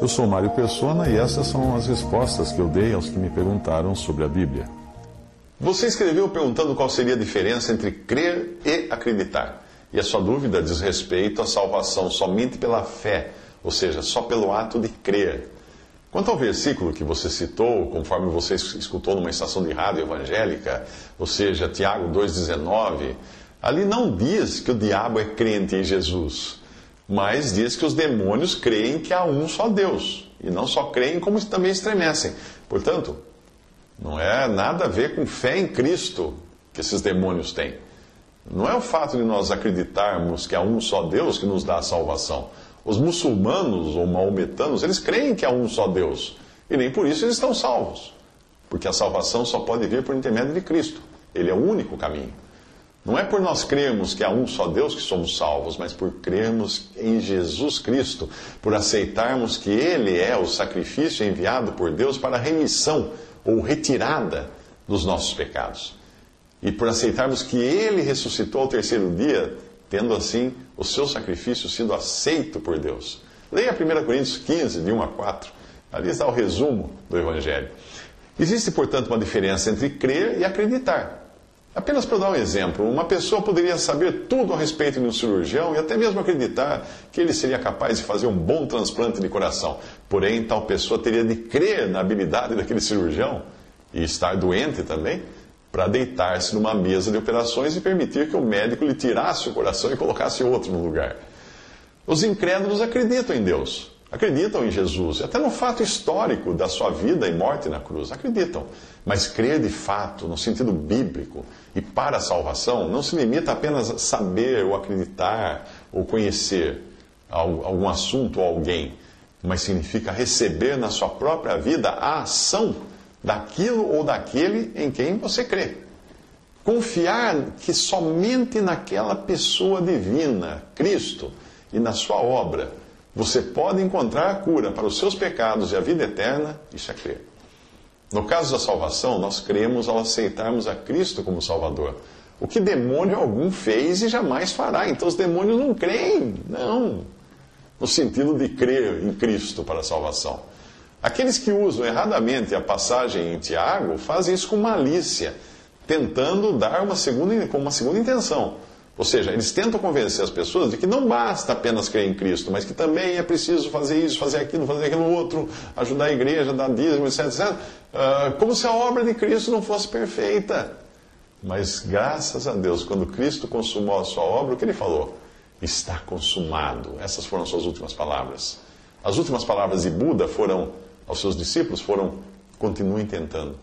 Eu sou Mário Persona e essas são as respostas que eu dei aos que me perguntaram sobre a Bíblia. Você escreveu perguntando qual seria a diferença entre crer e acreditar. E a sua dúvida diz respeito à salvação somente pela fé, ou seja, só pelo ato de crer. Quanto ao versículo que você citou, conforme você escutou numa estação de rádio evangélica, ou seja, Tiago 2,19, ali não diz que o diabo é crente em Jesus, mas diz que os demônios creem que há um só Deus, e não só creem, como também estremecem. Portanto, não é nada a ver com fé em Cristo que esses demônios têm. Não é o fato de nós acreditarmos que há um só Deus que nos dá a salvação. Os muçulmanos ou maometanos, eles creem que há um só Deus. E nem por isso eles estão salvos. Porque a salvação só pode vir por intermédio de Cristo. Ele é o único caminho. Não é por nós crermos que há um só Deus que somos salvos, mas por crermos em Jesus Cristo, por aceitarmos que Ele é o sacrifício enviado por Deus para a remissão ou retirada dos nossos pecados. E por aceitarmos que Ele ressuscitou ao terceiro dia, tendo assim o seu sacrifício sido aceito por Deus. Leia 1 Coríntios 15, de 1 a 4. Ali está o resumo do Evangelho. Existe, portanto, uma diferença entre crer e acreditar. Apenas para dar um exemplo, uma pessoa poderia saber tudo a respeito de um cirurgião e até mesmo acreditar que ele seria capaz de fazer um bom transplante de coração. Porém, tal pessoa teria de crer na habilidade daquele cirurgião e estar doente também para deitar-se numa mesa de operações e permitir que o médico lhe tirasse o coração e colocasse outro no lugar. Os incrédulos acreditam em Deus, acreditam em Jesus, até no fato histórico da sua vida e morte na cruz, acreditam. Mas crer de fato, no sentido bíblico, e para a salvação, não se limita apenas a saber ou acreditar ou conhecer algum assunto ou alguém, mas significa receber na sua própria vida a ação daquilo ou daquele em quem você crê. Confiar que somente naquela pessoa divina, Cristo, e na sua obra, você pode encontrar a cura para os seus pecados e a vida eterna, isso é crer. No caso da salvação, nós cremos ao aceitarmos a Cristo como Salvador. O que demônio algum fez e jamais fará. Então os demônios não creem, não. No sentido de crer em Cristo para a salvação. Aqueles que usam erradamente a passagem em Tiago fazem isso com malícia, tentando dar uma segunda, com uma segunda intenção. Ou seja, eles tentam convencer as pessoas de que não basta apenas crer em Cristo, mas que também é preciso fazer isso, fazer aquilo, fazer aquilo outro, ajudar a igreja, dar dízimo, etc, etc. Uh, como se a obra de Cristo não fosse perfeita. Mas graças a Deus, quando Cristo consumou a sua obra, o que ele falou? Está consumado. Essas foram as suas últimas palavras. As últimas palavras de Buda foram aos seus discípulos foram continuem tentando.